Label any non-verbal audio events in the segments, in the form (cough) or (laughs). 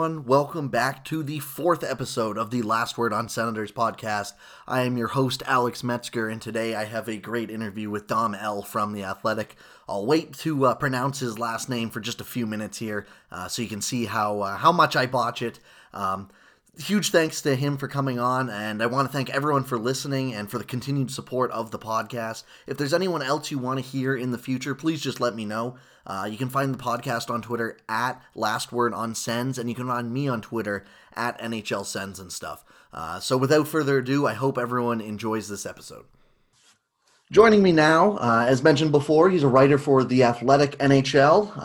Everyone, welcome back to the fourth episode of the Last Word on Senators podcast. I am your host, Alex Metzger, and today I have a great interview with Dom L. from The Athletic. I'll wait to uh, pronounce his last name for just a few minutes here uh, so you can see how, uh, how much I botch it. Um, huge thanks to him for coming on, and I want to thank everyone for listening and for the continued support of the podcast. If there's anyone else you want to hear in the future, please just let me know. Uh, you can find the podcast on Twitter at Last Word on Sens, and you can find me on Twitter at NHL Sends and stuff. Uh, so without further ado, I hope everyone enjoys this episode. Joining me now, uh, as mentioned before, he's a writer for The Athletic NHL.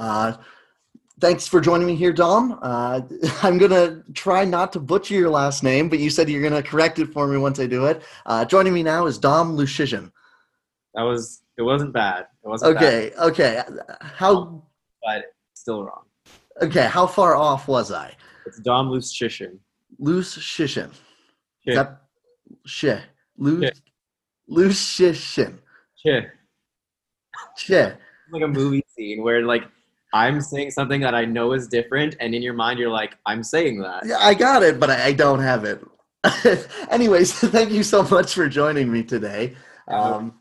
Thanks for joining me here, Dom. Uh, (laughs) I'm going to try not to butcher your last name, but you said you're going to correct it for me once I do it. Uh, joining me now is Dom Luszczyszyn. That was it wasn't bad. It wasn't okay. Bad. Okay. How? But still wrong. Okay. How far off was I? It's Dom Luszczyszyn. Loose Shishin. Shit. That, shit. Shishin. Shit. Shit. Like a movie scene where like I'm saying something that I know is different, and in your mind you're like, I'm saying that. Yeah, I got it, but I don't have it. (laughs) Anyways, (laughs) thank you so much for joining me today. Um,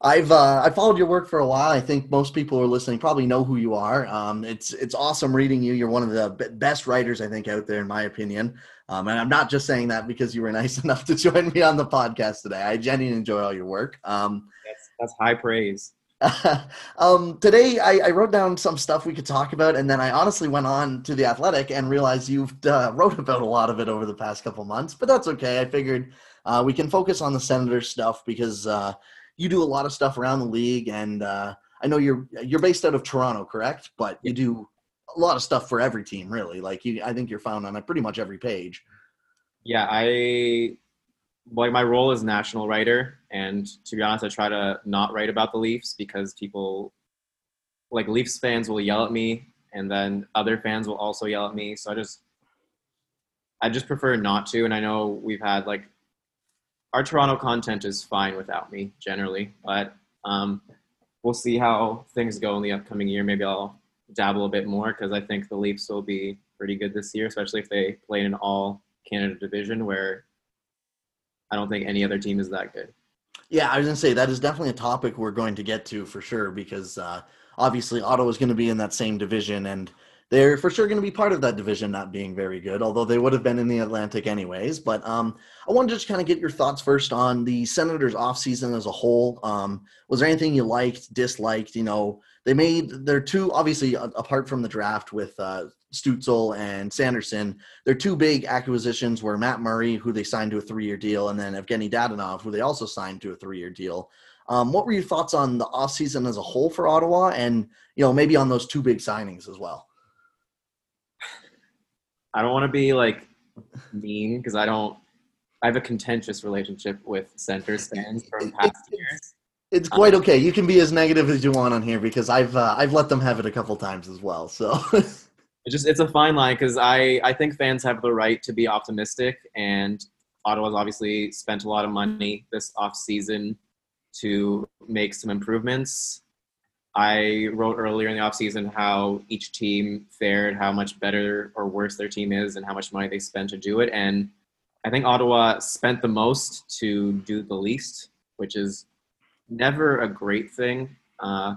I've uh, I followed your work for a while. I think most people who are listening probably know who you are. Um, it's it's awesome reading you. You're one of the best writers I think out there, in my opinion. Um, and I'm not just saying that because you were (laughs) nice enough to join me on the podcast today. I genuinely enjoy all your work. Um, that's, that's high praise. (laughs) um, today, I, I, wrote down some stuff we could talk about, and then I honestly went on to the Athletic and realized you've uh, (laughs) wrote about a lot of it over the past couple months. But that's okay. I figured uh, we can focus on the Senators stuff because uh, you do a lot of stuff around the league, and uh, I know you're you're based out of Toronto, correct? But you do a lot of stuff for every team, really. Like you, I think you're found on pretty much every page. Yeah, I like my role as national writer, and to be honest, I try to not write about the Leafs because people, like Leafs fans, will yell at me, and then other fans will also yell at me. So I just, I just prefer not to. And I know we've had like our Toronto content is fine without me generally, but um, we'll see how things go in the upcoming year. Maybe I'll dabble a bit more because I think the Leafs will be pretty good this year, especially if they play in an all Canada division where I don't think any other team is that good. Yeah, I was to say that is definitely a topic we're going to get to for sure because uh, obviously Ottawa is going to be in that same division and they're for sure going to be part of that division not being very good, although they would have been in the Atlantic anyways. But um, I wanted to just kind of get your thoughts first on the Senators' offseason as a whole. Um, was there anything you liked, disliked? You know, they made their two, obviously, apart from the draft with uh, Stützle and Sanderson, their two big acquisitions were Matt Murray, who they signed to a three year deal, and then Evgeny Dadonov, who they also signed to a three year deal. Um, what were your thoughts on the offseason as a whole for Ottawa and, you know, maybe on those two big signings as well? I don't want to be like mean because I don't. I have a contentious relationship with center stands from past years. It's quite okay. You can be as negative as you want on here because I've uh, I've let them have it a couple times as well. So it's (laughs) just it's a fine line because I I think fans have the right to be optimistic and Ottawa's obviously spent a lot of money this off season to make some improvements. I wrote earlier in the offseason how each team fared, how much better or worse their team is, and how much money they spent to do it. And I think Ottawa spent the most to do the least, which is never a great thing. Uh,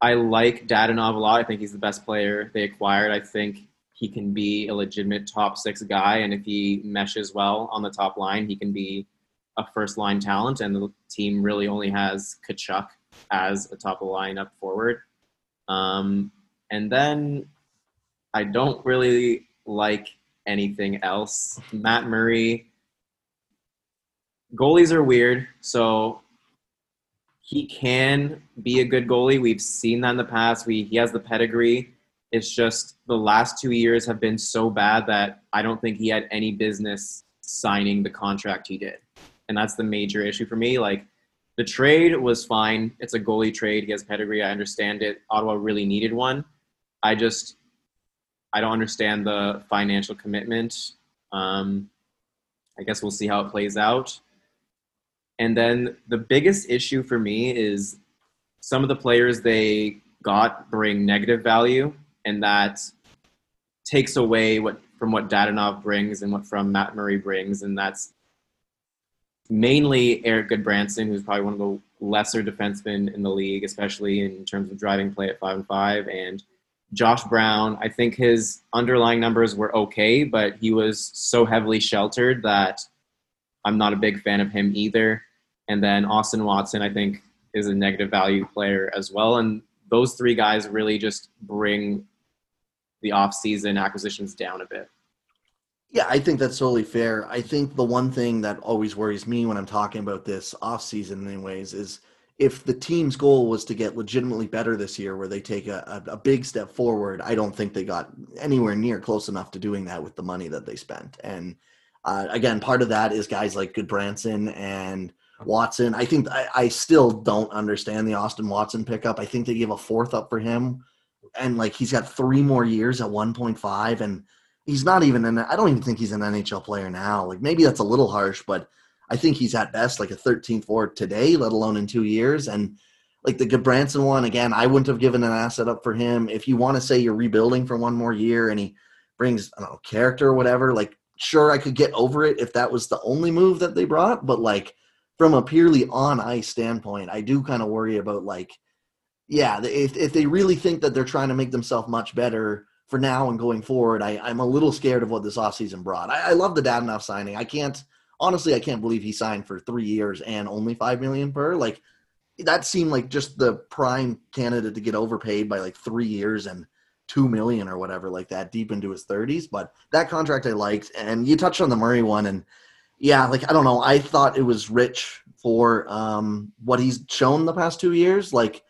I like Dadonov a lot. I think he's the best player they acquired. I think he can be a legitimate top six guy, and if he meshes well on the top line, he can be a first line talent. And the team really only has Tkachuk as a top of lineup forward. Um, and then I don't really like anything else. Matt Murray, goalies are weird, so he can be a good goalie. We've seen that in the past. We he has the pedigree. It's just the last two years have been so bad that I don't think he had any business signing the contract he did, and that's the major issue for me. Like the trade was fine. It's a goalie trade. He has pedigree. I understand it. Ottawa really needed one. I just I don't understand the financial commitment. Um, I guess we'll see how it plays out. And then the biggest issue for me is some of the players they got bring negative value, and that takes away what from what Dadonov brings and what from Matt Murray brings, and that's mainly Eric Gudbranson, who's probably one of the lesser defensemen in the league, especially in terms of driving play at five and five, and Josh Brown. I think his underlying numbers were okay, but he was so heavily sheltered that I'm not a big fan of him either. And then Austin Watson, I think, is a negative value player as well. And those three guys really just bring the off-season acquisitions down a bit. Yeah, I think that's totally fair. I think the one thing that always worries me when I'm talking about this off-season, anyways, is if the team's goal was to get legitimately better this year, where they take a, a, a, big step forward, I don't think they got anywhere near close enough to doing that with the money that they spent. And uh, again, part of that is guys like Gudbranson and Watson. I think I, I, still don't understand the Austin Watson pickup. I think they gave a fourth up for him, and like he's got three more years at 1.5, and he's not even in. I don't even think he's an NHL player now. Like maybe that's a little harsh, but I think he's at best like a 13th forward today, let alone in two years. And like the Gudbranson one, again, I wouldn't have given an asset up for him. If you want to say you're rebuilding for one more year and he brings I don't know character or whatever, like sure I could get over it if that was the only move that they brought, but like from a purely on ice standpoint, I do kind of worry about like, yeah, if if they really think that they're trying to make themselves much better for now and going forward, I, I'm a little scared of what this offseason brought. I, I love the Dadonov signing. I can't honestly, I can't believe he signed for three years and only five million per. Like that seemed like just the prime candidate to get overpaid by like three years and two million or whatever like that deep into his 30s but that contract i liked and you touched on the murray one and yeah, like I don't know. I thought it was rich for um, what he's shown the past two years. Like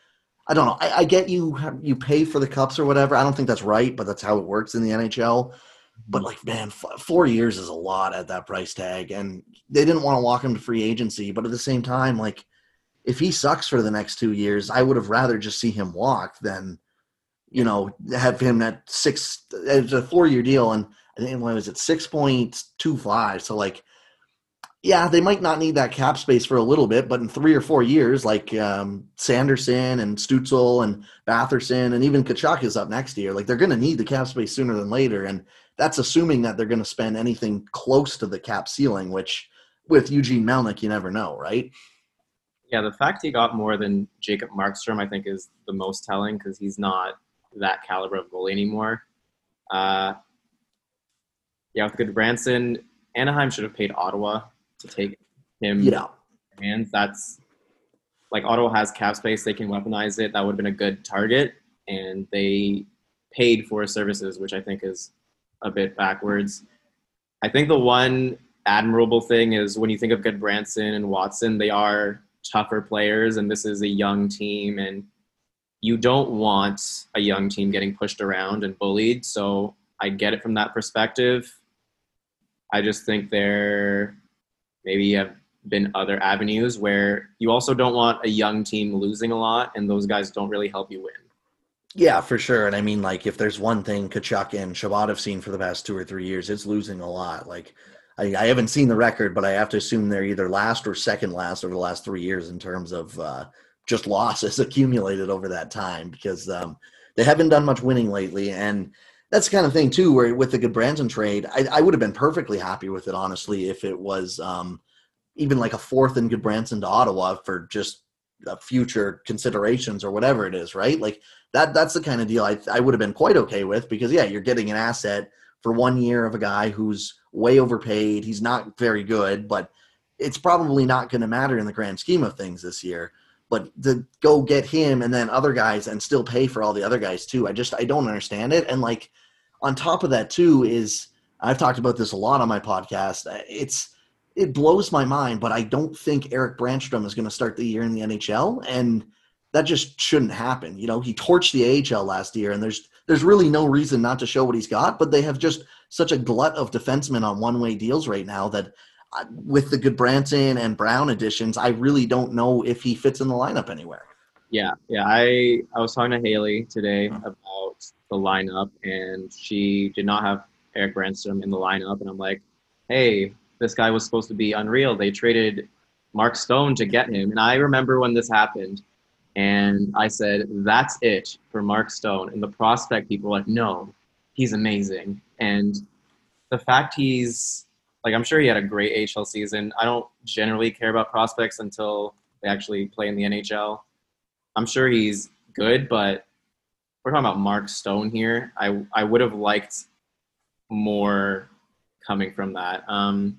I don't know. I, I, get you you pay for the cups or whatever. I don't think that's right, but that's how it works in the NHL. But like, man, f- four years is a lot at that price tag, and they didn't want to walk him to free agency. But at the same time, like, if he sucks for the next two years, I would have rather just see him walk than, you know, have him at six. It's a four year deal, and I think what was it six point two five. So like yeah, they might not need that cap space for a little bit, but in three or four years, like um, Sanderson and Stützle and Batherson and even Tkachuk is up next year, like they're going to need the cap space sooner than later. And that's assuming that they're going to spend anything close to the cap ceiling, which with Eugene Melnyk, you never know, right? Yeah, the fact he got more than Jacob Markstrom, I think, is the most telling because he's not that caliber of goalie anymore. Uh, yeah, with Gudbranson, Anaheim should have paid Ottawa to take him yeah. hands. That's like Ottawa has cap space; they can weaponize it. That would have been a good target, and they paid for services, which I think is a bit backwards. I think the one admirable thing is when you think of Gudbranson and Watson, they are tougher players, and this is a young team, and you don't want a young team getting pushed around and bullied. So I get it from that perspective. I just think they're maybe have been other avenues where you also don't want a young team losing a lot, and those guys don't really help you win. Yeah, for sure. And I mean, like, if there's one thing Tkachuk and Chabot have seen for the past two or three years, it's losing a lot. Like, I, I, haven't seen the record, but I have to assume they're either last or second last over the last three years in terms of uh, just (laughs) losses accumulated over that time because um, they haven't done much winning lately. And that's the kind of thing too, where with the Gudbranson trade, I, I, would have been perfectly happy with it, honestly, if it was um, even like a fourth in Gudbranson to Ottawa for just future considerations or whatever it is, right? Like that that's the kind of deal I, I would have been quite okay with because yeah, you're getting an asset for one year of a guy who's way overpaid. He's not very good, but it's probably not going to matter in the grand scheme of things this year. But to go get him and then other guys and still pay for all the other guys too, I just I don't understand it. And like on top of that too is I've talked about this a lot on my podcast. It's it blows my mind, but I don't think Eric Brannstrom is going to start the year in the NHL, and that just shouldn't happen. You know, he torched the AHL last year, and there's there's really no reason not to show what he's got. But they have just such a glut of defensemen on one way deals right now that uh, with the Gudbranson and Brown additions, I really don't know if he fits in the lineup anywhere. Yeah, yeah. I I was talking to Haley today mm-hmm. about the lineup, and she did not have Eric Brannstrom in the lineup, and I'm like, hey, this guy was supposed to be unreal. They traded Mark Stone to get him, and I remember when this happened, and I said, that's it for Mark Stone, and the prospect people were like, no, he's amazing. And the fact he's like, I'm sure he had a great AHL season. I don't generally care about prospects until they actually play in the NHL. I'm sure he's good, but we're talking about Mark Stone here. I I would have liked more coming from that. Um,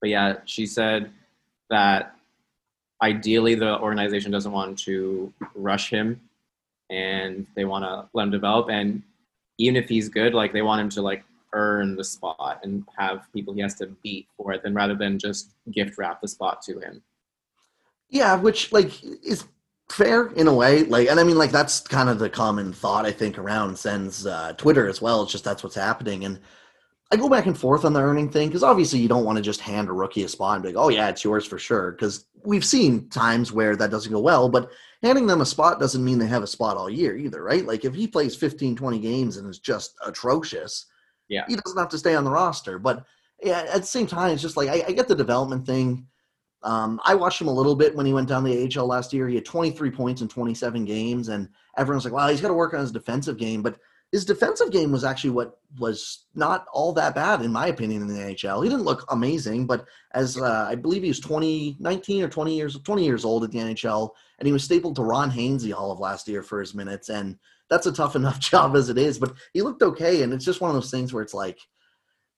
but yeah, she said that ideally the organization doesn't want to rush him and they want to let him develop and even if he's good like they want him to like earn the spot and have people he has to beat for it then rather than just gift wrap the spot to him yeah which like is fair in a way like and i mean like that's kind of the common thought i think around Sen's uh, twitter as well it's just that's what's happening and I go back and forth on the earning thing because obviously you don't want to just hand a rookie a spot and be like, oh, yeah, it's yours for sure. Because we've seen times where that doesn't go well, but handing them a spot doesn't mean they have a spot all year either, right? Like if he plays 15, 20 games and is just atrocious, yeah, he doesn't have to stay on the roster. But yeah, at the same time, it's just like I, I get the development thing. Um, I watched him a little bit when he went down the AHL last year. He had 23 points in 27 games, and everyone's like, "Wow, he's got to work on his defensive game." But his defensive game was actually what was not all that bad in my opinion in the NHL. He didn't look amazing, but as uh, I believe he was 20, 19 or 20 years 20 years old at the NHL, and he was stapled to Ron Hainsey all of last year for his minutes, and that's a tough enough (laughs) job as it is. But he looked okay, and it's just one of those things where it's like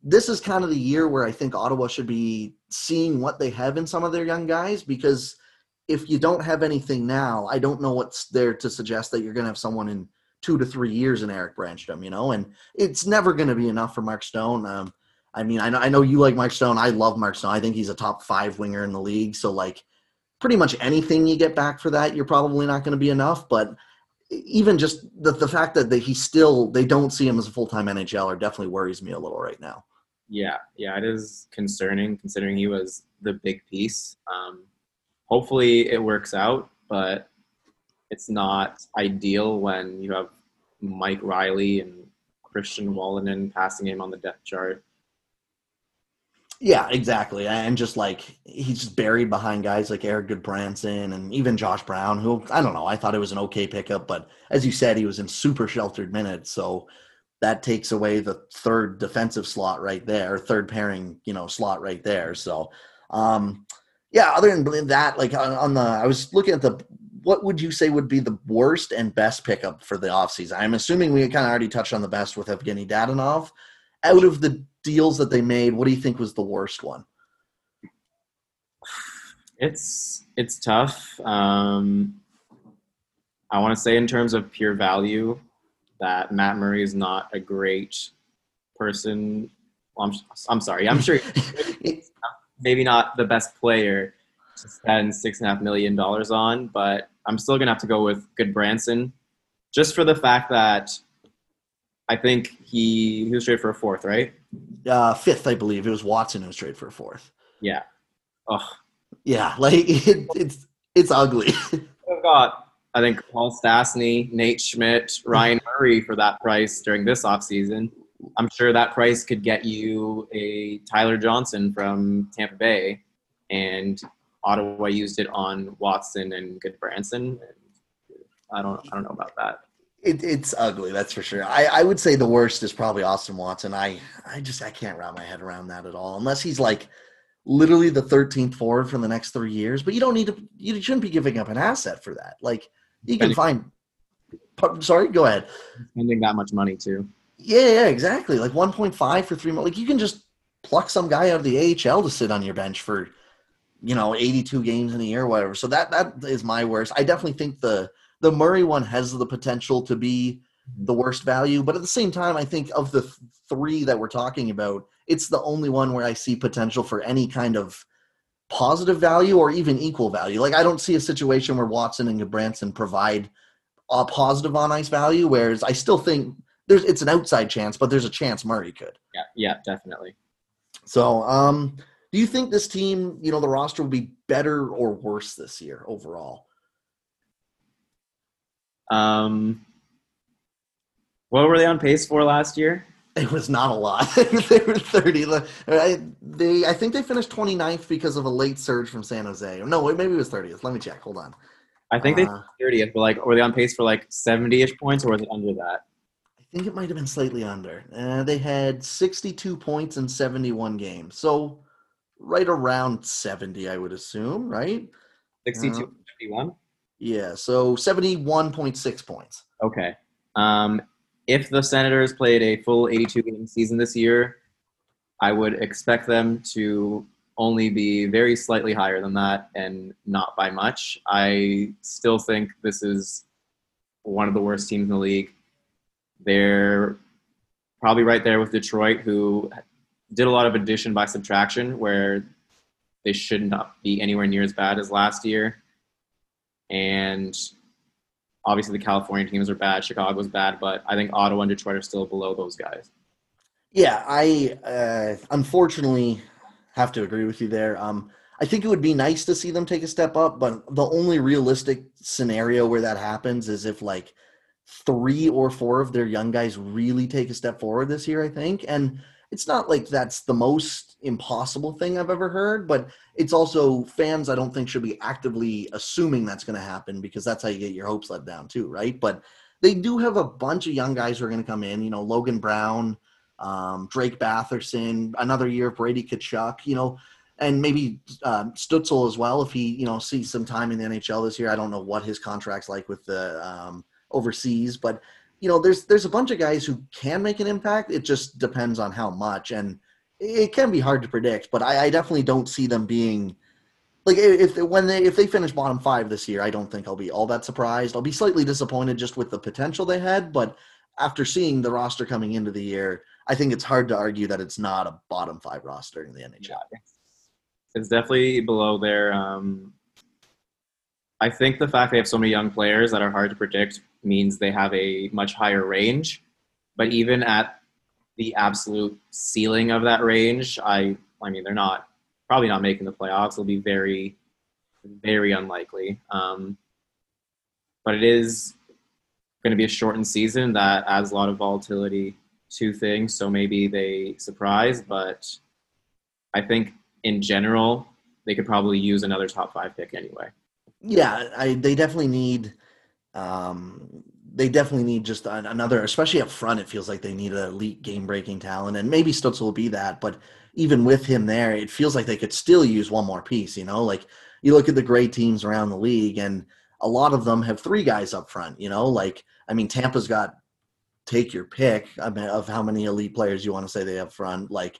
this is kind of the year where I think Ottawa should be seeing what they have in some of their young guys because if you don't have anything now, I don't know what's there to suggest that you're going to have someone in two to three years in Erik Brännström, you know, and it's never going to be enough for Mark Stone. Um, I mean, I know, I know you like Mark Stone. I love Mark Stone. I think he's a top five winger in the league. So, like, pretty much anything you get back for that, you're probably not going to be enough. But even just the, the fact that he still, they don't see him as a full time NHLer definitely worries me a little right now. Yeah, yeah, it is concerning considering he was the big piece. Um, hopefully, it works out, but it's not ideal when you have Mike Reilly and Christian Wolanin passing him on the depth chart. Yeah, exactly. And just like he's just buried behind guys like Eric Gudbranson and even Josh Brown, who I don't know, I thought it was an okay pickup, but as you said, he was in super sheltered minutes. So that takes away the third defensive slot right there, third pairing, you know, slot right there. So um yeah, other than that, like on, the I was looking at the what would you say would be the worst and best pickup for the offseason? I'm assuming we kind of already touched on the best with Evgeny Dadonov. Out of the deals that they made, what do you think was the worst one? It's it's tough. Um, I want to say in terms of pure value that Matt Murray is not a great person. Well, I'm I'm sorry. I'm sure (laughs) maybe not the best player to spend six and a half million dollars on, but I'm still gonna have to go with Gudbranson, just for the fact that I think he he was traded for a fourth, right? Uh, fifth, I believe. It was Watson who was traded for a fourth. Yeah. Oh. Yeah, (laughs) like it, it's it's ugly. (laughs) I've got I think Paul Stastny, Nate Schmidt, Ryan Murray for that price during this offseason. I'm sure that price could get you a Tyler Johnson from Tampa Bay, and Ottawa used it on Watson and Gudbranson. I don't I don't know about that. It, it's ugly, that's for sure. I, I would say the worst is probably Austin Watson. I I just I can't wrap my head around that at all. Unless he's like literally the 13th forward for the next three years. But you don't need to. You shouldn't be giving up an asset for that. Like you can find. Sorry, go ahead. Spending that much money too. Yeah, yeah, exactly. Like 1.5 for three months. Like you can just pluck some guy out of the AHL to sit on your bench for you know 82 games in a year or whatever so that that is my worst i definitely think the the murray one has the potential to be the worst value but at the same time i think of the th- three that we're talking about it's the only one where i see potential for any kind of positive value or even equal value. Like i don't see a situation where watson and branson provide a positive on ice value whereas i still think there's it's an outside chance but there's a chance murray could. Yeah yeah definitely. So um do you think this team, you know, the roster will be better or worse this year overall? Um, what were they on pace for last year? It was not a lot. (laughs) they were 30. I, they, I think they finished 29th because of a late surge from San Jose. No, wait, maybe it was 30th. Let me check. Hold on. I think uh, they 30th, but like, were they on pace for like 70 ish points or was it under that? I think it might have been slightly under. Uh, they had 62 points in 71 games. So right around 70, I would assume, right? 62 Uh, 51? Yeah, so 71.6 points. Okay. Um, if the Senators played a full 82 game season this year, I would expect them to only be very slightly higher than that and not by much. I still think this is one of the worst teams in the league. They're probably right there with Detroit, who did a lot of addition by subtraction, where they should not be anywhere near as bad as last year. And obviously, the California teams are bad. Chicago's bad, but I think Ottawa and Detroit are still below those guys. Yeah, I uh, unfortunately have to agree with you there. Um, I think it would be nice to see them take a step up, but the only realistic scenario where that happens is if like three or four of their young guys really take a step forward this year, I think. And it's not like that's the most impossible thing I've ever heard, but it's also fans I don't think should be actively assuming that's going to happen because that's how you get your hopes let down too, right? But they do have a bunch of young guys who are going to come in, you know, Logan Brown, um, Drake Batherson, another year of Brady Tkachuk, you know, and maybe um, Stützle as well if he, you know, sees some time in the NHL this year. I don't know what his contract's like with the um, overseas, but you know, there's there's a bunch of guys who can make an impact. It just depends on how much, and it can be hard to predict. But I, I definitely don't see them being like if when they if they finish bottom five this year, I don't think I'll be all that surprised. I'll be slightly disappointed just with the potential they had, but after seeing the roster coming into the year, I think it's hard to argue that it's not a bottom five roster in the NHL. Yeah, it's definitely below there. Um, I think the fact they have so many young players that are hard to predict means they have a much higher range. But even at the absolute ceiling of that range, I I mean they're not probably not making the playoffs. It'll be very, very unlikely. Um, but it is going to be a shortened season that adds a lot of volatility to things. So maybe they surprise, but I think in general they could probably use another top five pick anyway. Yeah, I, they definitely need. Um, they definitely need just an, another, especially up front. It feels like they need an elite game-breaking talent, and maybe Stützle will be that. But even with him there, it feels like they could still use one more piece. You know, like you look at the great teams around the league, and a lot of them have three guys up front. You know, like I mean, Tampa's got take your pick of how many elite players you want to say they have front. Like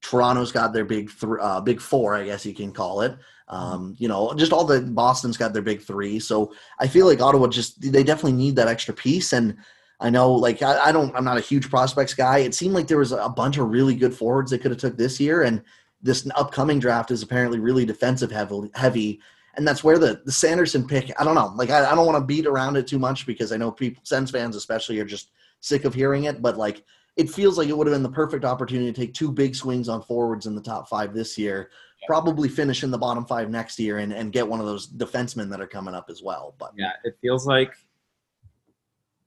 Toronto's got their big th- uh, big four, I guess you can call it. Um, you know, just all the Boston's got their big three. So I feel like Ottawa just they definitely need that extra piece. And I know, like I, I don't, I'm not a huge prospects guy. It seemed like there was a bunch of really good forwards they could have took this year, and this upcoming draft is apparently really defensive heavy. heavy and that's where the the Sanderson pick. I don't know. Like I, I don't want to beat around it too much because I know people, Sens fans especially, are just sick of hearing it. But like it feels like it would have been the perfect opportunity to take two big swings on forwards in the top five this year, yeah. probably finish in the bottom five next year, and, and get one of those defensemen that are coming up as well. But yeah, it feels like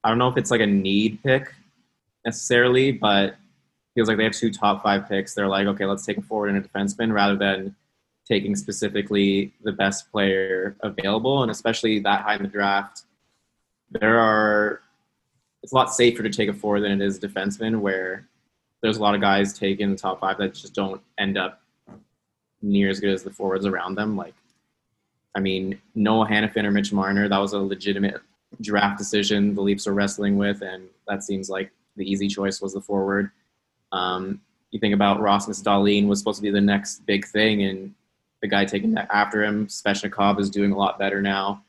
I don't know if it's like a need pick necessarily, but feels like they have two top five picks. They're like, okay, let's take a forward and a defenseman rather than taking specifically the best player available, and especially that high in the draft. There are it's a lot safer to take a forward than it is a defenseman, where there's a lot of guys taking the top five that just don't end up near as good as the forwards around them. Like, I mean, Noah Hanifin or Mitch Marner, that was a legitimate draft decision the Leafs are wrestling with, and that seems like the easy choice was the forward. Um, you think about Rasmus Dahlin was supposed to be the next big thing, and the guy taking that after him, Svechnikov, is doing a lot better now.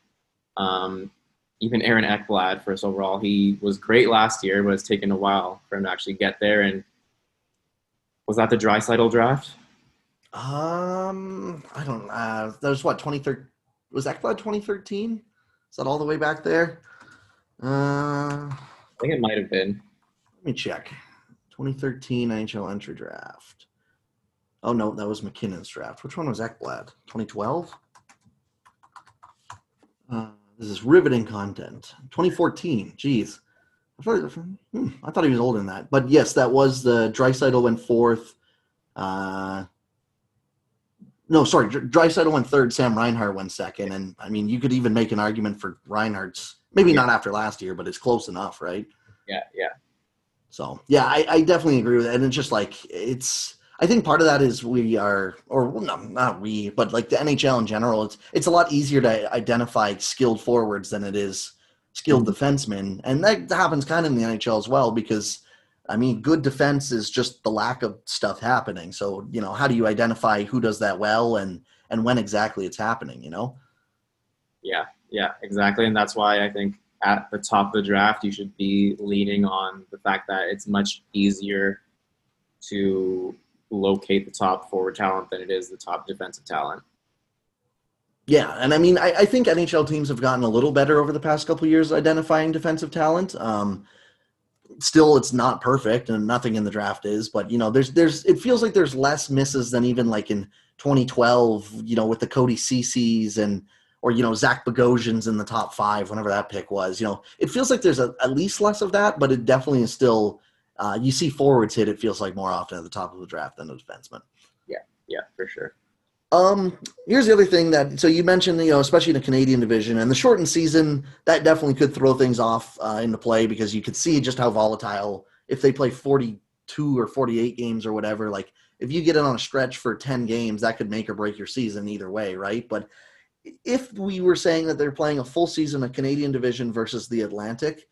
Um, even Aaron Ekblad, first overall, he was great last year, but it's taken a while for him to actually get there. And was that the Draisaitl draft? Um, I don't. Uh, that was what 2013. Was Ekblad 2013? Is that all the way back there? Uh, I think it might have been. Let me check. 2013 NHL entry draft. Oh no, that was MacKinnon's draft. Which one was Ekblad? 2012. Uh, this is riveting content. 2014. Jeez. I thought, hmm, I thought he was older than that. But yes, that was the Draisaitl went fourth. Uh, no, sorry, Draisaitl went third. Sam Reinhart went second. And I mean, you could even make an argument for Reinhart's. Maybe yeah. not after last year, but it's close enough, right? Yeah, yeah. So yeah, I, I definitely agree with it. And it's just like it's I think part of that is we are, or well, no, not we, but like the NHL in general. It's it's a lot easier to identify skilled forwards than it is skilled mm-hmm. defensemen, and that happens kind of in the NHL as well because. I mean, good defense is just the lack of stuff happening. So, you know, how do you identify who does that well and and when exactly it's happening? You know. Yeah, yeah, exactly, and that's why I think at the top of the draft you should be leaning on the fact that it's much easier to locate the top forward talent than it is the top defensive talent. Yeah, and I mean, I, I think NHL teams have gotten a little better over the past couple years identifying defensive talent. Um, still, it's not perfect, and nothing in the draft is. But you know, there's there's it feels like there's less misses than even like in 2012. You know, with the Cody Ceci's and or you know Zach Bogosian's in the top five, whenever that pick was. You know, it feels like there's a, at least less of that, but it definitely is still uh, you see forwards hit. It feels like more often at the top of the draft than a defenseman. Yeah, yeah, for sure. Um, here's the other thing that so you mentioned, you know, especially in the Canadian division and the shortened season, that definitely could throw things off uh, into play because you could see just how volatile if they play 42 or 48 games or whatever. Like if you get it on a stretch for 10 games, that could make or break your season either way, right? But if we were saying that they're playing a full season of Canadian division versus the Atlantic,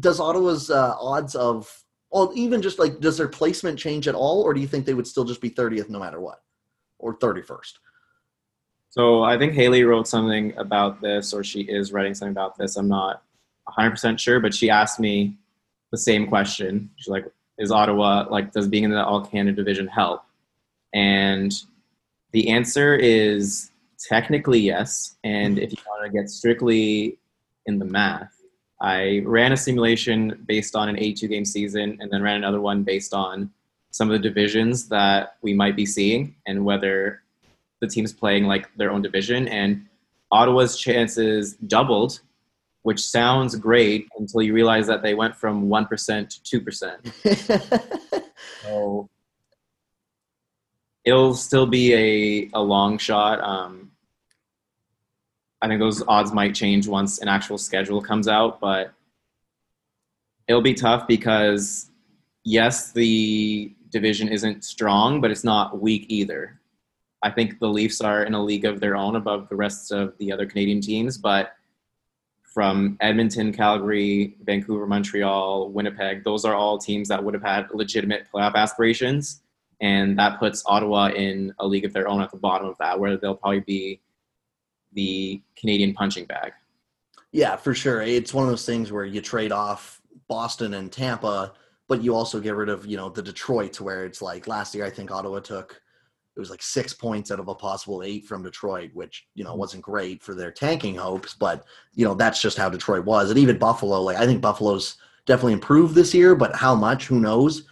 does Ottawa's uh, odds of well, even just like, does their placement change at all, or do you think they would still just be 30th no matter what, or 31st? So I think Haley wrote something about this, or she is writing something about this. I'm not 100% sure, but she asked me the same question. She's like, is Ottawa, like, does being in the All Canada division help? And the answer is technically yes. And if you want to get strictly in the math, I ran a simulation based on an 82 game season and then ran another one based on some of the divisions that we might be seeing and whether the team's playing like their own division. And Ottawa's chances doubled, which sounds great until you realize that they went from 1% to 2%. (laughs) so it'll still be a, a long shot. Um, I think those odds might change once an actual schedule comes out, but it'll be tough because yes, the division isn't strong, but it's not weak either. I think the Leafs are in a league of their own above the rest of the other Canadian teams, but from Edmonton, Calgary, Vancouver, Montreal, Winnipeg, those are all teams that would have had legitimate playoff aspirations. And that puts Ottawa in a league of their own at the bottom of that, where they'll probably be the Canadian punching bag. Yeah, for sure. It's one of those things where you trade off Boston and Tampa, but you also get rid of, you know, the Detroit where it's like last year I think Ottawa took it was like six points out of a possible eight from Detroit, which, you know, wasn't great for their tanking hopes, but you know, that's just how Detroit was. And even Buffalo, like I think Buffalo's definitely improved this year, but how much, who knows?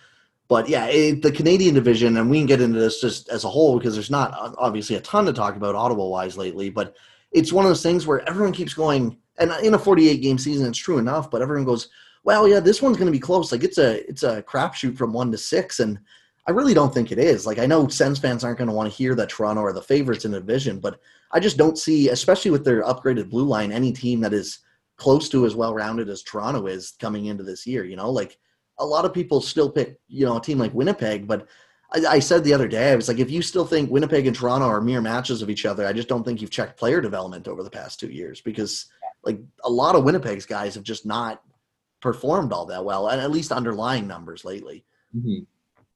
But yeah, it, the Canadian division, and we can get into this just as a whole because there's not uh, obviously a ton to talk about Ottawa wise lately, but it's one of those things where everyone keeps going, and in a 48 game season, it's true enough, but everyone goes, well, yeah, this one's going to be close. Like it's a it's a crapshoot from one to six, and I really don't think it is. Like I know Sens fans aren't going to want to hear that Toronto are the favorites in the division, but I just don't see, especially with their upgraded blue line, any team that is close to as well rounded as Toronto is coming into this year. You know, like a lot of people still pick you know a team like Winnipeg, but I, I, said the other day, I was like, if you still think Winnipeg and Toronto are mere matches of each other, I just don't think you've checked player development over the past two years because like a lot of Winnipeg's guys have just not performed all that well, and at least underlying numbers lately. Mm-hmm.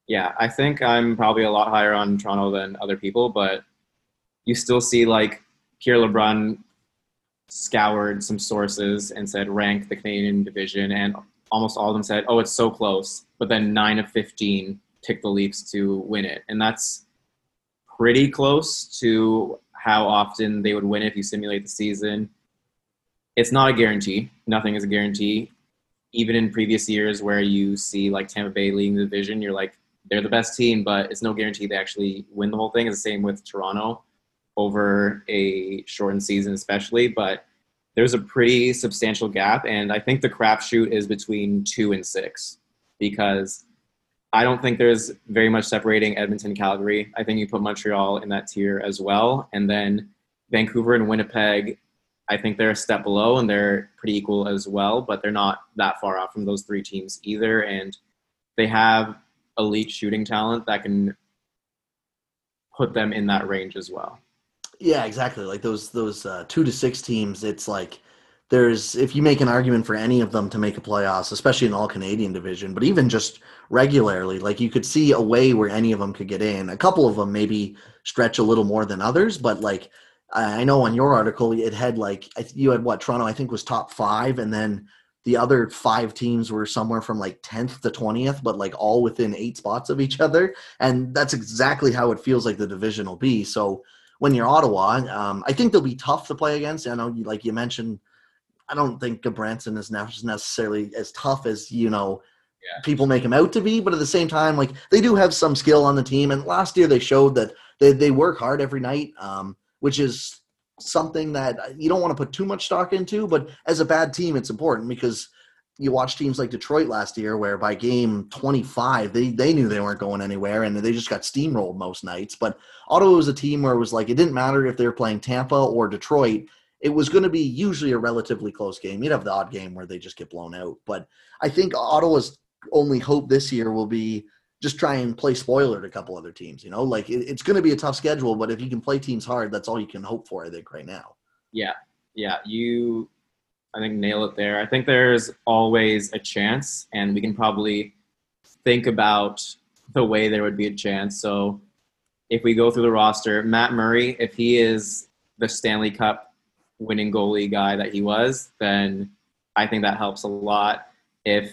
Yeah, I think I'm probably a lot higher on Toronto than other people, but you still see like Pierre LeBrun scoured some sources and said rank the Canadian division, and almost all of them said, "Oh, it's so close," but then nine of fifteen pick the Leafs to win it. And that's pretty close to how often they would win if you simulate the season. It's not a guarantee. Nothing is a guarantee. Even in previous years where you see like Tampa Bay leading the division, you're like, they're the best team, but it's no guarantee they actually win the whole thing. It's the same with Toronto over a shortened season, especially. But there's a pretty substantial gap, and I think the crapshoot is between two and six because I don't think there's very much separating Edmonton, Calgary. I think you put Montreal in that tier as well, and then Vancouver and Winnipeg I think they're a step below and they're pretty equal as well, but they're not that far off from those three teams either. And they have elite shooting talent that can put them in that range as well. Yeah, exactly. Like those those uh, two to six teams, it's like there's if you make an argument for any of them to make a playoffs, especially in all Canadian division, but even just regularly, like you could see a way where any of them could get in. A couple of them maybe stretch a little more than others, but like I know on your article it had like you had what Toronto I think was top five, and then the other five teams were somewhere from like 10th to 20th, but like all within eight spots of each other. And that's exactly how it feels like the division will be. So when you're Ottawa, um, I think they'll be tough to play against. I know, like you mentioned, I don't think Gudbranson is necessarily as tough as, you know, yeah. people make him out to be. But at the same time, like they do have some skill on the team. And last year they showed that they, they work hard every night, um, which is something that you don't want to put too much stock into, but as a bad team, it's important because you watch teams like Detroit last year, where by game 25, they, they knew they weren't going anywhere and they just got steamrolled most nights. But Ottawa was a team where it was like it didn't matter if they were playing Tampa or Detroit. It was going to be usually a relatively close game. You'd have the odd game where they just get blown out. But I think Ottawa's only hope this year will be just try and play spoiler to a couple other teams. You know, like it, it's going to be a tough schedule, but if you can play teams hard, that's all you can hope for. I think right now. Yeah, yeah, you, I think nail it there. I think there's always a chance, and we can probably think about the way there would be a chance. So if we go through the roster, Matt Murray, if he is the Stanley Cup winning goalie guy that he was, then I think that helps a lot. If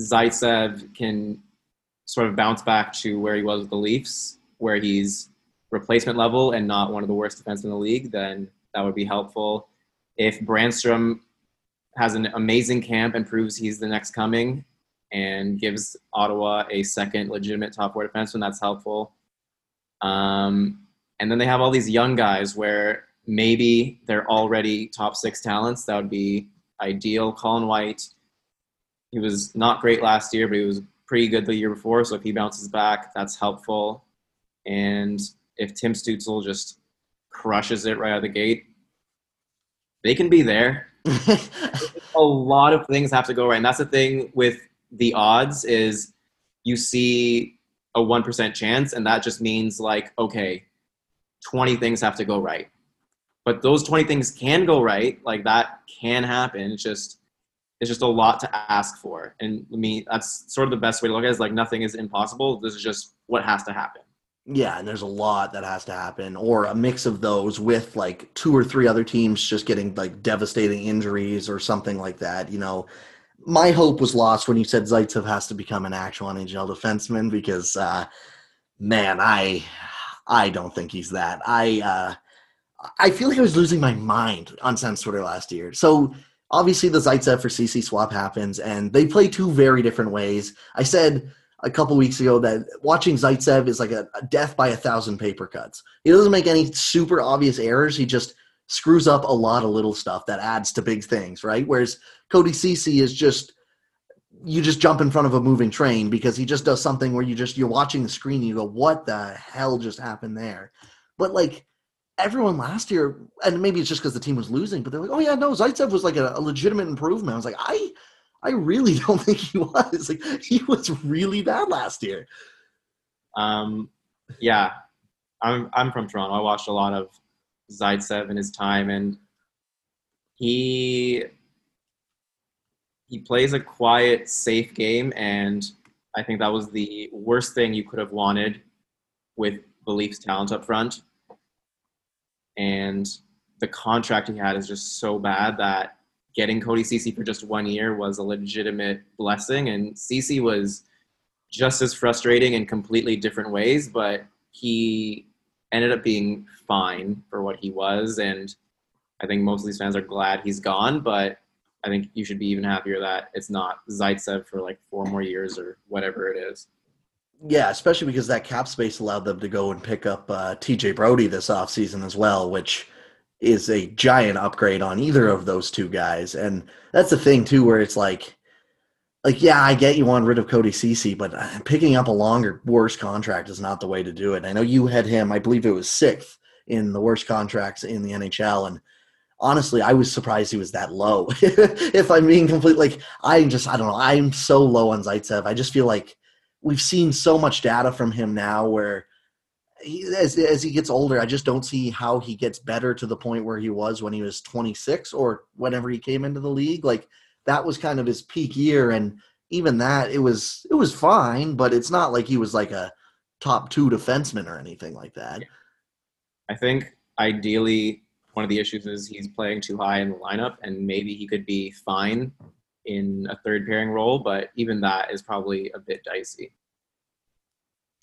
Zaitsev can sort of bounce back to where he was with the Leafs, where he's replacement level and not one of the worst defensemen in the league, then that would be helpful. If Brannstrom has an amazing camp and proves he's the next coming and gives Ottawa a second legitimate top four defenseman, that's helpful. Um, and then they have all these young guys where maybe they're already top six talents. That would be ideal. Colin White, he was not great last year, but he was pretty good the year before. So if he bounces back, that's helpful. And if Tim Stützle just crushes it right out of the gate, they can be there. (laughs) a lot of things have to go right. And that's the thing with the odds is you see a 1% chance and that just means like, okay, 20 things have to go right. But those 20 things can go right. Like that can happen. It's just it's just a lot to ask for. And I mean, that's sort of the best way to look at it is like nothing is impossible. This is just what has to happen. Yeah, and there's a lot that has to happen, or a mix of those with like two or three other teams just getting like devastating injuries or something like that. You know, my hope was lost when you said Zaitsev has to become an actual NHL defenseman because, uh, man, I I don't think he's that. I uh, I feel like I was losing my mind on Sens Twitter last year. So obviously the Zaitsev for Ceci swap happens, and they play two very different ways. I said a couple weeks ago that watching Zaitsev is like a, a, death by a thousand paper cuts. He doesn't make any super obvious errors. He just screws up a lot of little stuff that adds to big things, right? Whereas Cody Ceci is just you just jump in front of a moving train because he just does something where you just you're watching the screen and you go, "What the hell just happened there?" But like everyone last year, and maybe it's just because the team was losing, but they're like, oh yeah, no, Zaitsev was like a, a, legitimate improvement. I was like, I, I really (laughs) don't think he was. Like he was really bad last year. Um, yeah, I'm I'm from Toronto. I watched a lot of Zaitsev in his time, and he he plays a quiet, safe game, and I think that was the worst thing you could have wanted with the Leafs talent up front and the contract he had is just so bad that getting Cody Ceci for just one year was a legitimate blessing. And Ceci was just as frustrating in completely different ways, but he ended up being fine for what he was. And I think most of these fans are glad he's gone, but I think you should be even happier that it's not Zaitsev for like four more years or whatever it is. Yeah, especially because that cap space allowed them to go and pick up uh, TJ Brodie this offseason as well, which is a giant upgrade on either of those two guys. And that's the thing too, where it's like, like yeah, I get you want rid of Cody Ceci, but uh, picking up a longer, worse contract is not the way to do it. I know you had him, I believe it was sixth in the worst contracts in the NHL, and honestly, I was surprised he was that low. (laughs) if I'm being complete, like I just I don't know. I'm so low on Zaitsev. I just feel like we've seen so much data from him now where. He, as, as he gets older, I just don't see how he gets better to the point where he was when he was 26 or whenever he came into the league. Like that was kind of his peak year, and even that, it was it was fine, but it's not like he was like a top two defenseman or anything like that. I think ideally one of the issues is he's playing too high in the lineup, and maybe he could be fine in a third pairing role, but even that is probably a bit dicey.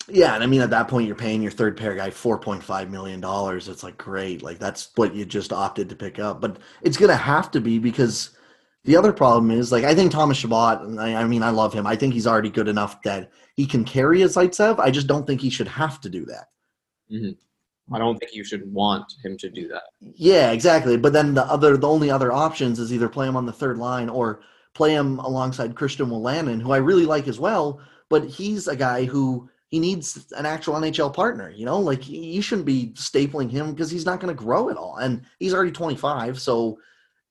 Yeah, and I mean at that point you're paying your third pair guy four point five million dollars. It's like great, like that's what you just opted to pick up, but it's gonna have to be because the other problem is like I think Thomas Chabot. I, I mean I love him. I think he's already good enough that he can carry a Zaitsev. I just don't think he should have to do that. Mm-hmm. I don't think you should want him to do that. Yeah, exactly. But then the other, the only other options is either play him on the third line or play him alongside Christian Wolanin, who I really like as well. But he's a guy who he needs an actual NHL partner. You know, like you shouldn't be stapling him because he's not going to grow at all, and he's already 25. So,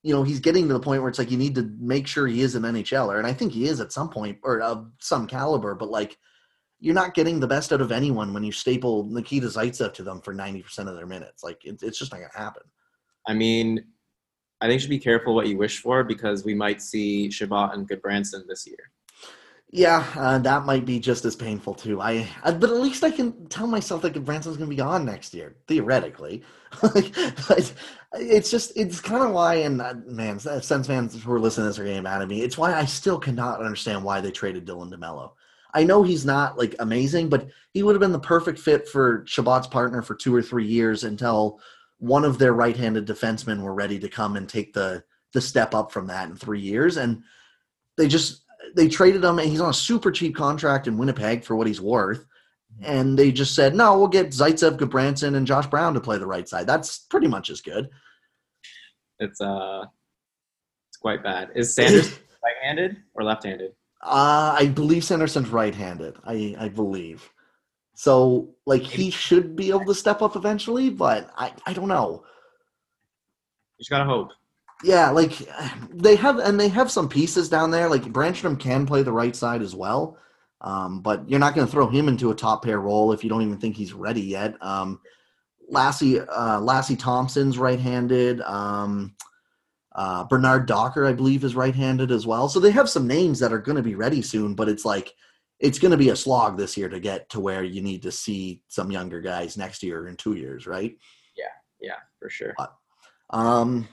you know, he's getting to the point where it's like you need to make sure he is an NHLer, and I think he is at some point or of some caliber. But like you're not getting the best out of anyone when you staple Nikita Zaitsev to them for 90% of their minutes. Like, it, it's just not going to happen. I mean, I think you should be careful what you wish for because we might see Chabot and Gudbranson this year. Yeah, uh, that might be just as painful too. I, I, but at least I can tell myself that Branson's going to be on next year, theoretically. (laughs) it's just it's kind of why, and uh, man, Sens fans who are listening to this are getting mad at me. It's why I still cannot understand why they traded Dylan DeMelo. I know he's not like amazing, but he would have been the perfect fit for Chabot's partner for two or three years until one of their right-handed defensemen were ready to come and take the the step up from that in three years. And they just they traded him, and he's on a super cheap contract in Winnipeg for what he's worth. And they just said, no, we'll get Zaitsev, Gudbranson, and Josh Brown to play the right side. That's pretty much as good. It's uh, it's quite bad. Is Sanders (laughs) right-handed or left-handed? Uh, I believe Sanderson's right-handed. I I believe. So like he should be able to step up eventually, but I I don't know. You just gotta hope. Yeah, like they have, and they have some pieces down there. Like Brännström can play the right side as well, um, but you're not going to throw him into a top pair role if you don't even think he's ready yet. Um, Lassi uh, Lassi Thomson's right-handed. Um, uh, Bernard Docken, I believe, is right-handed as well. So they have some names that are going to be ready soon, but it's like it's going to be a slog this year to get to where you need to see some younger guys next year in two years, right? Yeah, yeah, for sure. But, um,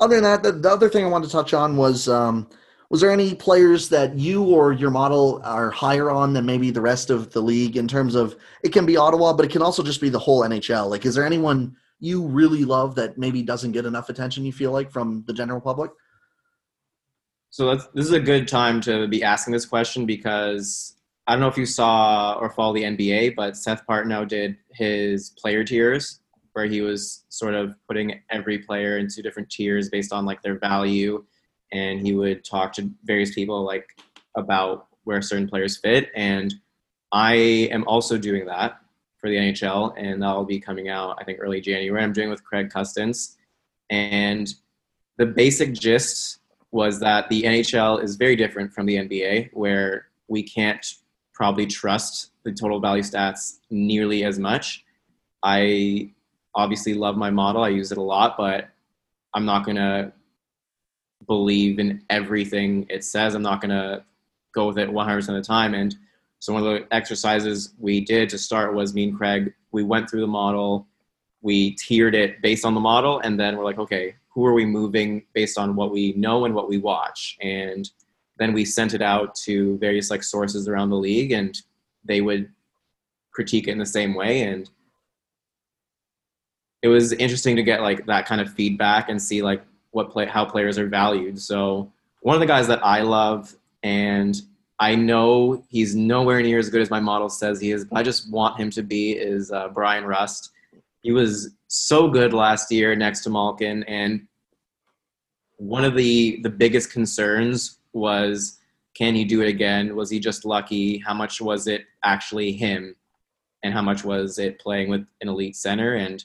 other than that, the, the, other thing I wanted to touch on was um, was there any players that you or your model are higher on than maybe the rest of the league in terms of it can be Ottawa, but it can also just be the whole NHL. Like, is there anyone you really love that maybe doesn't get enough attention you feel like from the general public so this is a good time to be asking this question because i don't know if you saw or follow the nba but seth partnow did his player tiers where he was sort of putting every player into different tiers based on like their value and he would talk to various people like about where certain players fit and i am also doing that for the NHL, and that'll be coming out I think early January. I'm doing with Craig Custance, and the basic gist was that the NHL is very different from the NBA, where we can't probably trust the total value stats nearly as much. I obviously love my model. I use it a lot, but I'm not going to believe in everything it says. I'm not going to go with it 100% of the time. And so one of the exercises we did to start was me and Craig, we went through the model, we tiered it based on the model, and then we're like, okay, who are we moving based on what we know and what we watch? And then we sent it out to various like sources around the league and they would critique it in the same way. And it was interesting to get like that kind of feedback and see like what play how players are valued. So one of the guys that I love and I know he's nowhere near as good as my model says he is, but I just want him to be is uh, Bryan Rust. He was so good last year next to Malkin, and one of the the biggest concerns was can he do it again? Was he just lucky? How much was it actually him, and how much was it playing with an elite center? And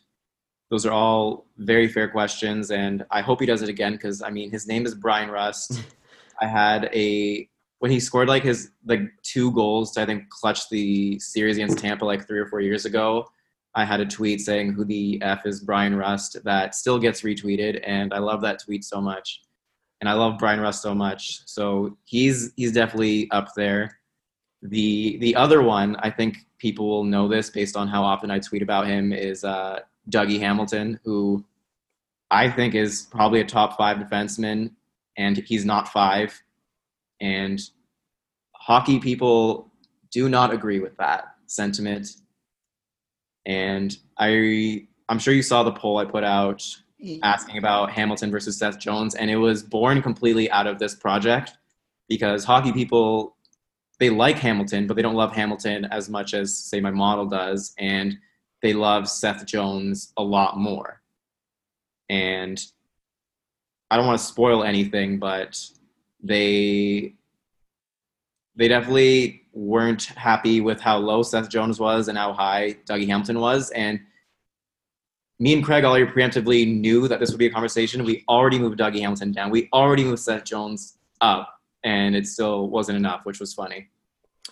those are all very fair questions, and I hope he does it again because I mean his name is Bryan Rust. (laughs) I had a when he scored like his like two goals to I think clutch the series against Tampa like three or four years ago. I had a tweet saying who the f is Bryan Rust that still gets retweeted, and I love that tweet so much, and I love Bryan Rust so much. So he's he's definitely up there. The the other one I think people will know this based on how often I tweet about him is uh, Dougie Hamilton, who I think is probably a top five defenseman, and he's not five. And hockey people do not agree with that sentiment. And I, I'm sure you saw the poll I put out asking about Hamilton versus Seth Jones, and it was born completely out of this project because hockey people they like Hamilton, but they don't love Hamilton as much as say my model does, and they love Seth Jones a lot more. And I don't want to spoil anything, but they they definitely weren't happy with how low Seth Jones was and how high Dougie Hamilton was. And me and Craig already preemptively knew that this would be a conversation. We already moved Dougie Hamilton down. We already moved Seth Jones up, and it still wasn't enough, which was funny.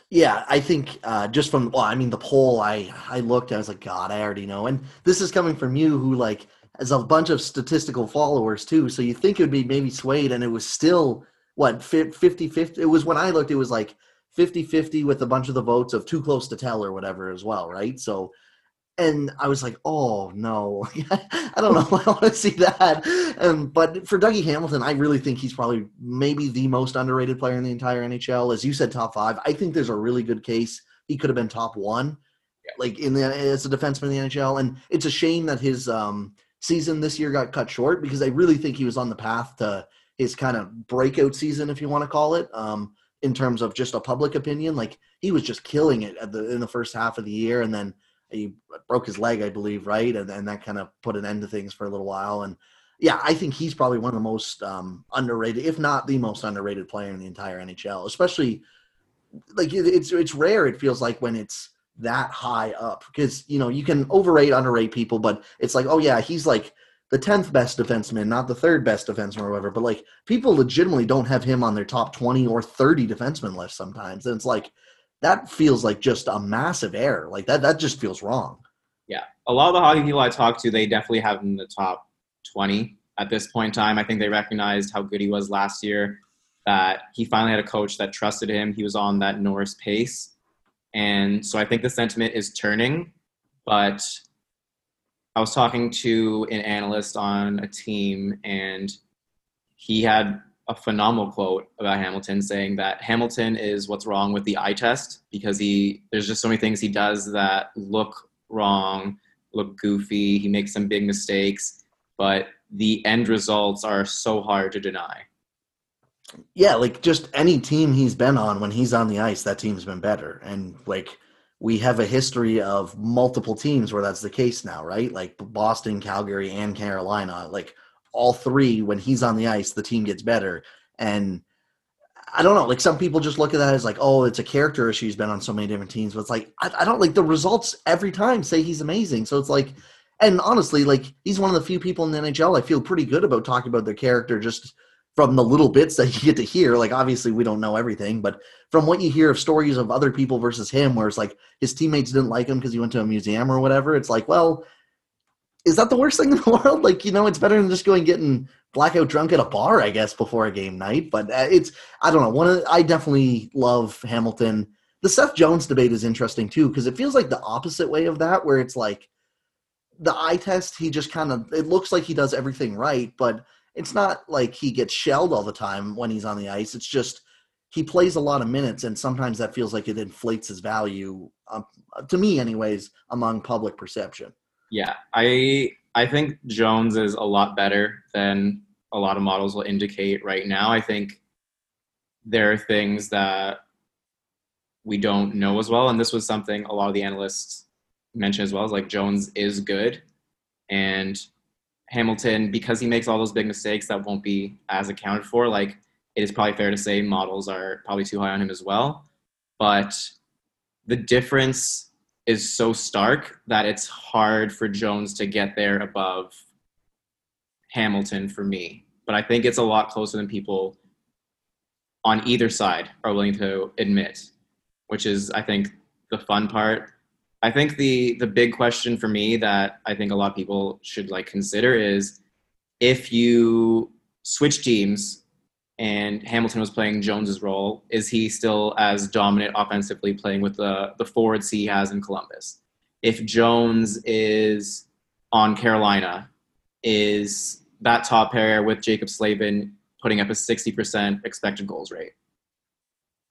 Yeah, I think uh, just from well, I mean the poll, I I looked, I was like, God, I already know, and this is coming from you, who like has a bunch of statistical followers too, so you think it would be maybe swayed, and it was still what 50 50 it was when i looked it was like 50 50 with a bunch of the votes of too close to tell or whatever as well right? So and i was like oh no. (laughs) I don't know i want to see that. Um, but for dougie hamilton i really think he's probably maybe the most underrated player in the entire nhl as you said top five. I think there's a really good case he could have been top one like in the as a defenseman in the nhl and it's a shame that his um, season this year got cut short because i really think he was on the path to his kind of breakout season, if you want to call it, um, in terms of just a public opinion. Like he was just killing it at the in the first half of the year, and then he broke his leg, I believe, right, and, and that kind of put an end to things for a little while. And yeah, I think he's probably one of the most um, underrated, if not the most underrated player in the entire NHL. Especially like it's it's rare. It feels like when it's that high up because you know you can overrate, underrate people, but it's like oh yeah, he's like the tenth best defenseman, not the third best defenseman or whatever. But like people legitimately don't have him on their top twenty or thirty defenseman list sometimes, and it's like that feels like just a massive error. Like that that just feels wrong. Yeah, a lot of the hockey people I talk to, they definitely have him in the top twenty at this point in time. I think they recognized how good he was last year. That he finally had a coach that trusted him. He was on that Norris pace, and so I think the sentiment is turning. But I was talking to an analyst on a team, and he had a phenomenal quote about Hamilton saying that Hamilton is what's wrong with the eye test because he there's just so many things he does that look wrong, look goofy. He makes some big mistakes, but the end results are so hard to deny. Yeah, like just any team he's been on when he's on the ice, that team's been better. And like we have a history of multiple teams where that's the case now, right? Like Boston, Calgary, and Carolina. Like all three, when he's on the ice, the team gets better. And I don't know, like some people just look at that as like, oh, it's a character issue. He's been on so many different teams, but it's like I, I don't like the results every time say he's amazing. So it's like, and honestly, like he's one of the few people in the NHL I feel pretty good about talking about their character just from the little bits that (laughs) you get to hear, like obviously we don't know everything, but from what you hear of stories of other people versus him, where it's like his teammates didn't like him because he went to a museum or whatever, it's like, well, is that the worst thing in the (laughs) world? Like, you know, it's better than just going getting blackout drunk at a bar, I guess, before a game night. But uh, it's, I don't know. One of, I definitely love Hamilton. The Seth Jones debate is interesting too because it feels like the opposite way of that, where it's like the eye test. He just kind of, it looks like he does everything right, but it's not like he gets shelled all the time when he's on the ice. It's just he plays a lot of minutes, and sometimes that feels like it inflates his value, um, to me, anyways, among public perception. Yeah, I I think Jones is a lot better than a lot of models will indicate right now. I think there are things that we don't know as well, and this was something a lot of the analysts mentioned as well. Is like Jones is good, and Hamilton, because he makes all those big mistakes that won't be as accounted for, like it is probably fair to say models are probably too high on him as well. But the difference is so stark that it's hard for Jones to get there above Hamilton for me. But I think it's a lot closer than people on either side are willing to admit, which is, I think, the fun part. I think the the big question for me that I think a lot of people should like consider is if you switch teams and Hamilton was playing Jones's role, is he still as dominant offensively playing with the the forwards he has in Columbus? If Jones is on Carolina, is that top pair with Jaccob Slavin putting up a 60% expected goals rate?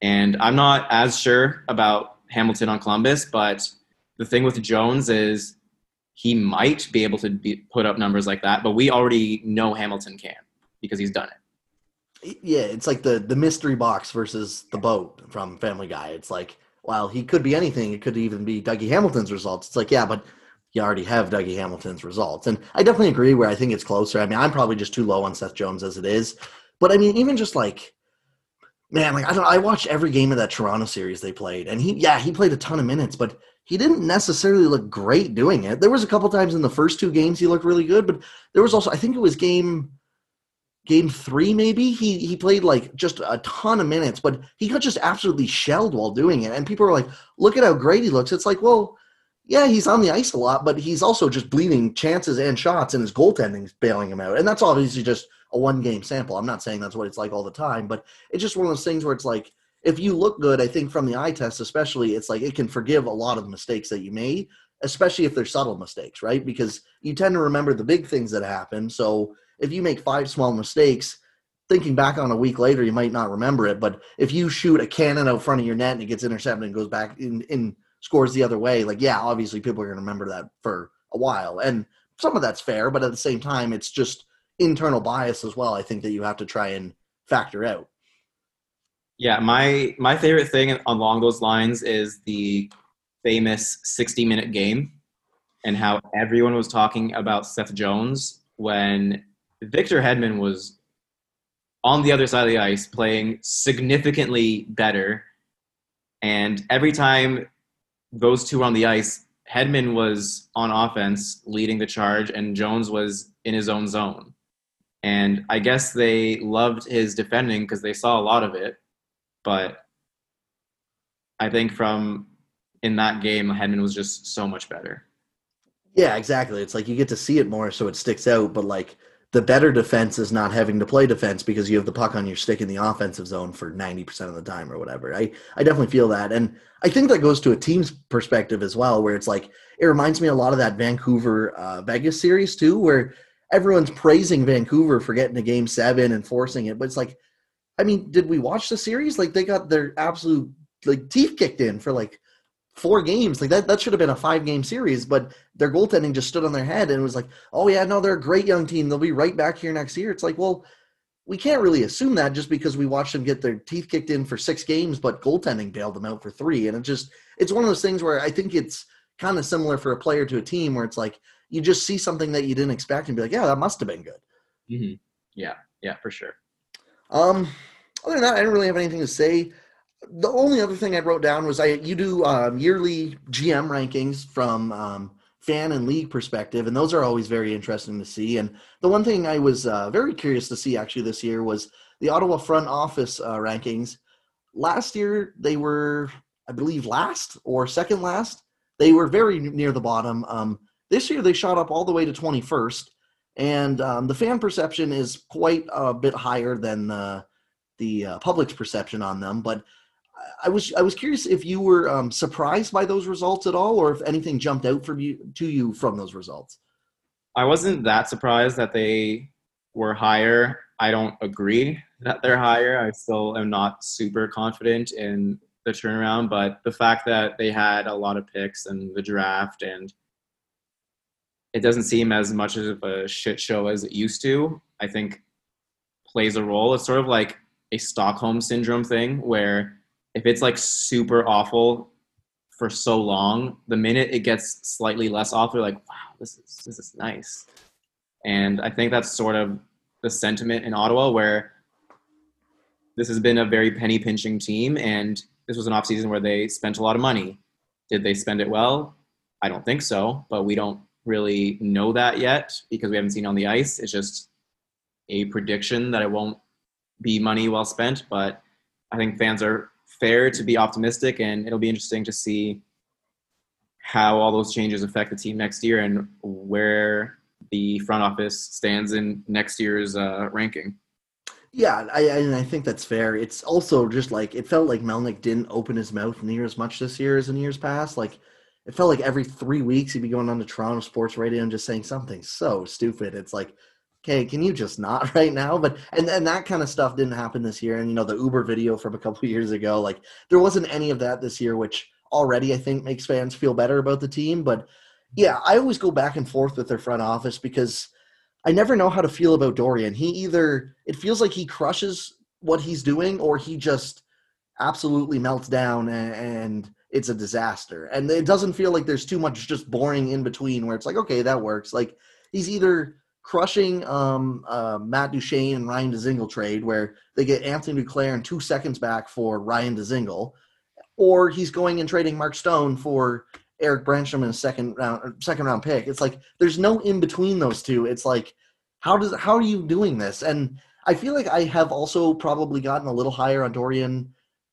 And I'm not as sure about Hamilton on Columbus, but the thing with Jones is he might be able to be, put up numbers like that, but we already know Hamilton can because he's done it yeah, it's like the the mystery box versus the boat from Family Guy. It's like, well, he could be anything. It could even be Dougie Hamilton's results. It's like, yeah, but you already have Dougie Hamilton's results, and I definitely agree. Where I think it's closer. I mean, I'm probably just too low on Seth Jones as it is, but I mean, even just like, man, like I don't. I watched every game of that Toronto series they played, and he, yeah, he played a ton of minutes, but he didn't necessarily look great doing it. There was a couple times in the first two games he looked really good, but there was also I think it was game game three maybe? He he played like just a ton of minutes but he got just absolutely shelled while doing it. And people are like look at how great he looks. It's like well yeah he's on the ice a lot but he's also just bleeding chances and shots and his goaltending's bailing him out. And that's obviously just a one game sample. I'm not saying that's what it's like all the time but it's just one of those things where it's like if you look good i think from the eye test especially it's like it can forgive a lot of mistakes that you made especially if they're subtle mistakes right? Because you tend to remember the big things that happen so if you make five small mistakes, thinking back on a week later, you might not remember it. But if you shoot a cannon out front of your net and it gets intercepted and goes back and, and scores the other way, like, yeah, obviously people are going to remember that for a while. And some of that's fair, but at the same time, it's just internal bias as well. I think that you have to try and factor out. Yeah, my my favorite thing along those lines is the famous 60 minute game and how everyone was talking about Seth Jones when Victor Hedman was on the other side of the ice playing significantly better. And every time those two were on the ice, Hedman was on offense leading the charge, and Jones was in his own zone. And I guess they loved his defending because they saw a lot of it. But I think from in that game, Hedman was just so much better. Yeah, exactly. It's like you get to see it more, so it sticks out. But like the better defense is not having to play defense because you have the puck on your stick in the offensive zone for 90% of the time or whatever. I, I definitely feel that. And I think that goes to a team's perspective as well, where it's like, it reminds me a lot of that Vancouver uh, Vegas series too, where everyone's praising Vancouver for getting to game seven and forcing it. But it's like, I mean, did we watch the series? Like they got their absolute like teeth kicked in for like four games. Like that, that should have been a five game series, but their goaltending just stood on their head and it was like, oh yeah, no, they're a great young team. They'll be right back here next year. It's like, well, we can't really assume that just because we watched them get their teeth kicked in for six games, but goaltending bailed them out for three. And it just, it's one of those things where I think it's kind of similar for a player to a team where it's like, you just see something that you didn't expect and be like, yeah, that must have been good. Mm-hmm. Yeah. Yeah, for sure. Um, other than that, I didn't really have anything to say the only other thing I wrote down was I you do um, yearly GM rankings from um, fan and league perspective, and those are always very interesting to see. And the one thing I was uh, very curious to see actually this year was the Ottawa front office uh, rankings. Last year they were, I believe, last or second last. They were very near the bottom. Um, this year they shot up all the way to 21st, and um, the fan perception is quite a bit higher than the the uh, public's perception on them, but I was I was curious if you were um, surprised by those results at all, or if anything jumped out from you to you from those results. I wasn't that surprised that they were higher. I don't agree that they're higher. I still am not super confident in the turnaround, but the fact that they had a lot of picks and the draft and it doesn't seem as much of a shit show as it used to, I think plays a role. It's sort of like a Stockholm syndrome thing where if it's like super awful for so long, the minute it gets slightly less awful, like, wow, this is this is nice. And I think that's sort of the sentiment in Ottawa where this has been a very penny pinching team and this was an off season where they spent a lot of money. Did they spend it well? I don't think so, but we don't really know that yet because we haven't seen on the ice. It's just a prediction that it won't be money well spent, but I think fans are fair to be optimistic, and it'll be interesting to see how all those changes affect the team next year and where the front office stands in next year's uh, ranking. Yeah, I, and I think that's fair. It's also just like it felt like Melnyk didn't open his mouth near as much this year as in years past. Like it felt like every three weeks he'd be going on to Toronto sports radio and just saying something so stupid. It's like, okay, can you just not (laughs) right now? But and and that kind of stuff didn't happen this year. And you know the Uber video from a couple (laughs) years ago, like there wasn't any of that this year, which already I think makes fans feel better about the team. But yeah, I always go back and forth with their front office because I never know how to feel about Dorion. He either it feels like he crushes what he's doing, or he just absolutely melts down and, and it's a disaster. And it doesn't feel like there's too much just boring in between where it's like, okay, that works. Like he's either crushing um, uh, Matt Duchene and Ryan Dzingel trade where they get Anthony Duclair in two seconds back for Ryan Dzingel, or he's going and trading Mark Stone for Erik Brännström in a second round second round pick. It's like there's no in between those two. It's like how does how are you doing this? And I feel like I have also probably gotten a little higher on Dorion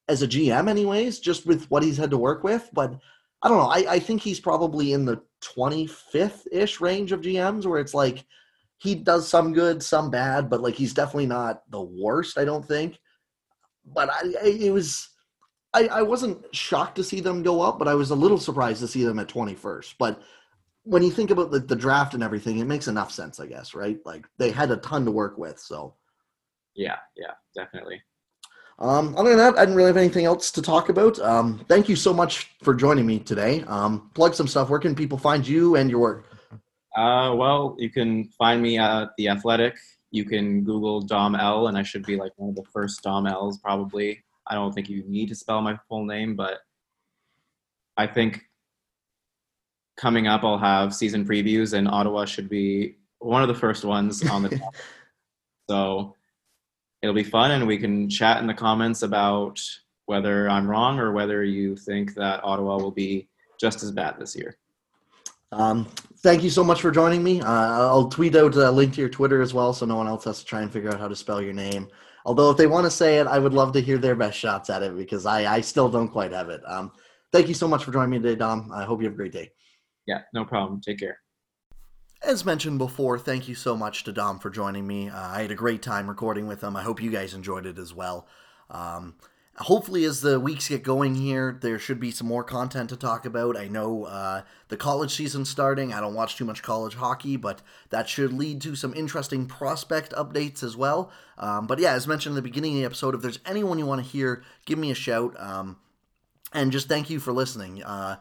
as a GM, anyways, just with what he's had to work with. But I don't know. I, I think he's probably in the 25th ish range of GMs where it's like he does some good, some bad, but like he's definitely not the worst, I don't think. But I, I it was I, I wasn't shocked to see them go up, but I was a little surprised to see them at 21st. But when you think about the, the draft and everything, it makes enough sense, I guess, right? Like they had a ton to work with, so. Yeah, yeah, definitely. Um, other than that, I didn't really have anything else to talk about. Um, thank you so much for joining me today. Um, plug some stuff. Where can people find you and your work? Uh, well, you can find me at the Athletic. You can Google Dom L, and I should be like one of the first Dom L's probably. I don't think you need to spell my full name, but I think coming up I'll have season previews, and Ottawa should be one of the first ones on the (laughs) top. so it'll be fun, and we can chat in the comments about whether I'm wrong or whether you think that Ottawa will be just as bad this year. Um, thank you so much for joining me. Uh, I'll tweet out a link to your Twitter as well, so no one else has to try and figure out how to spell your name. Although, if they want to say it, I would love to hear their best shots at it because I, I still don't quite have it. Um, thank you so much for joining me today, Dom. I hope you have a great day. Yeah, no problem. Take care. As mentioned before, thank you so much to Dom for joining me. Uh, I had a great time recording with him. I hope you guys enjoyed it as well. Um, hopefully as the weeks get going here there should be some more content to talk about. I know uh, the college season's starting. I don't watch too much college hockey but that should lead to some interesting prospect updates as well. Um, but yeah as mentioned in the beginning of the episode if there's anyone you want to hear give me a shout. Um, and just thank you for listening. Uh,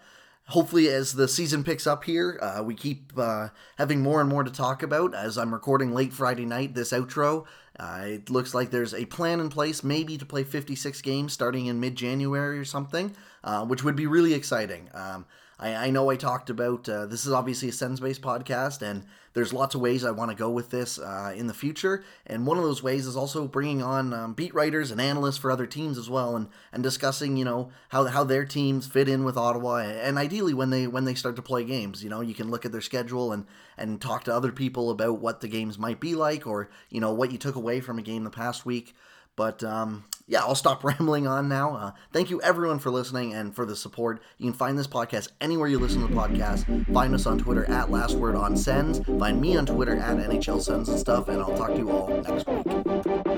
hopefully as the season picks up here uh, we keep uh, having more and more to talk about as i'm recording late friday night this outro uh, it looks like there's a plan in place, maybe to play 56 games starting in mid January or something, uh, which would be really exciting. Um, I, I, know I talked about uh, this is obviously a Sens based podcast, and there's lots of ways I want to go with this uh, in the future. And one of those ways is also bringing on um, beat writers and analysts for other teams as well, and, and discussing you know how, how their teams fit in with Ottawa, and ideally when they when they start to play games, you know you can look at their schedule and and talk to other people about what the games might be like, or you know what you took away from a game the past week. But um, yeah, I'll stop (laughs) rambling on now. Uh, thank you everyone for listening and for the support. You can find this podcast anywhere you listen to the podcast. Find us on Twitter at Last Word on Sens. Find me on Twitter at NHL Sens and stuff. And I'll talk to you all next week.